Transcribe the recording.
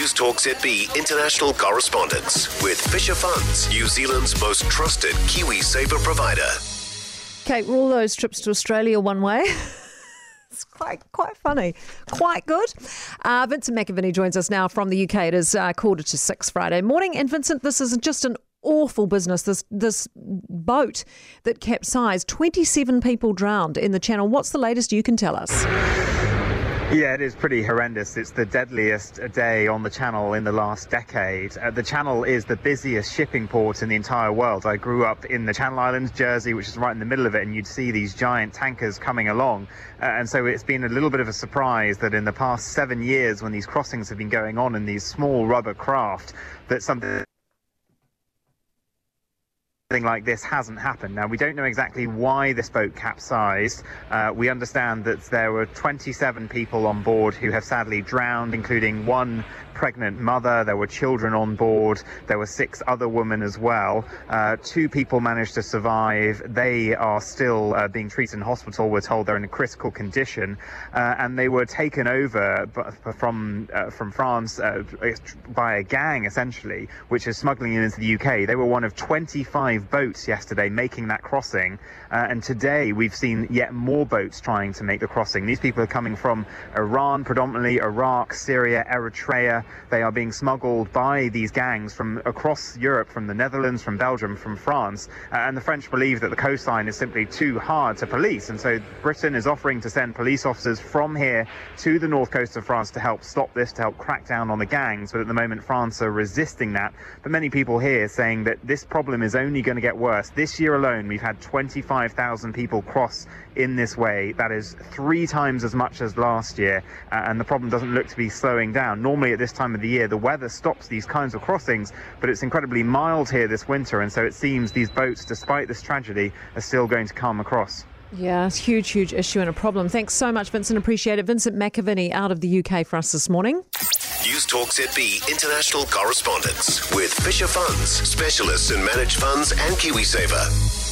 Newstalk ZB international correspondence with Fisher Funds, New Zealand's most trusted KiwiSaver provider. Kate, were all those trips to Australia one way? it's quite quite funny, quite good. Uh, Vincent McAviney joins us now from the UK. It is uh, quarter to six Friday morning, and Vincent, this is just an awful business. This this boat that capsized, twenty seven people drowned in the Channel. What's the latest you can tell us? Yeah, it is pretty horrendous. It's the deadliest day on the channel in the last decade. Uh, the channel is the busiest shipping port in the entire world. I grew up in the Channel Islands, Jersey, which is right in the middle of it, and you'd see these giant tankers coming along. Uh, and so it's been a little bit of a surprise that in the past seven years, when these crossings have been going on in these small rubber craft, that something something like this hasn't happened. Now, we don't know exactly why this boat capsized. Uh, we understand that there were 27 people on board who have sadly drowned, including one pregnant mother. There were children on board. There were six other women as well. Uh, two people managed to survive. They are still uh, being treated in hospital. We're told they're in a critical condition, uh, and they were taken over from uh, from France uh, by a gang, essentially, which is smuggling into the UK. They were one of 25 boats yesterday making that crossing, uh, and today we've seen yet more boats trying to make the crossing. These people are coming from Iran, predominantly Iraq, Syria, Eritrea. They are being smuggled by these gangs from across Europe, from the Netherlands, from Belgium, from France. Uh, and the French believe that the coastline is simply too hard to police. And so Britain is offering to send police officers from here to the north coast of France to help stop this, to help crack down on the gangs. But at the moment, France are resisting that. But many people here saying that this problem is only going to get worse. This year alone, we've had 25,000 people cross in this way. That is three times as much as last year. Uh, and the problem doesn't look to be slowing down. Normally at this time of the year, the weather stops these kinds of crossings, but it's incredibly mild here this winter, and so it seems these boats, despite this tragedy, are still going to come across. Yeah, it's a huge, huge issue and a problem. Thanks so much, Vincent. Appreciate it. Vincent McAviney out of the UK for us this morning. Newstalk ZB international correspondence with Fisher Funds, specialists in managed funds and KiwiSaver.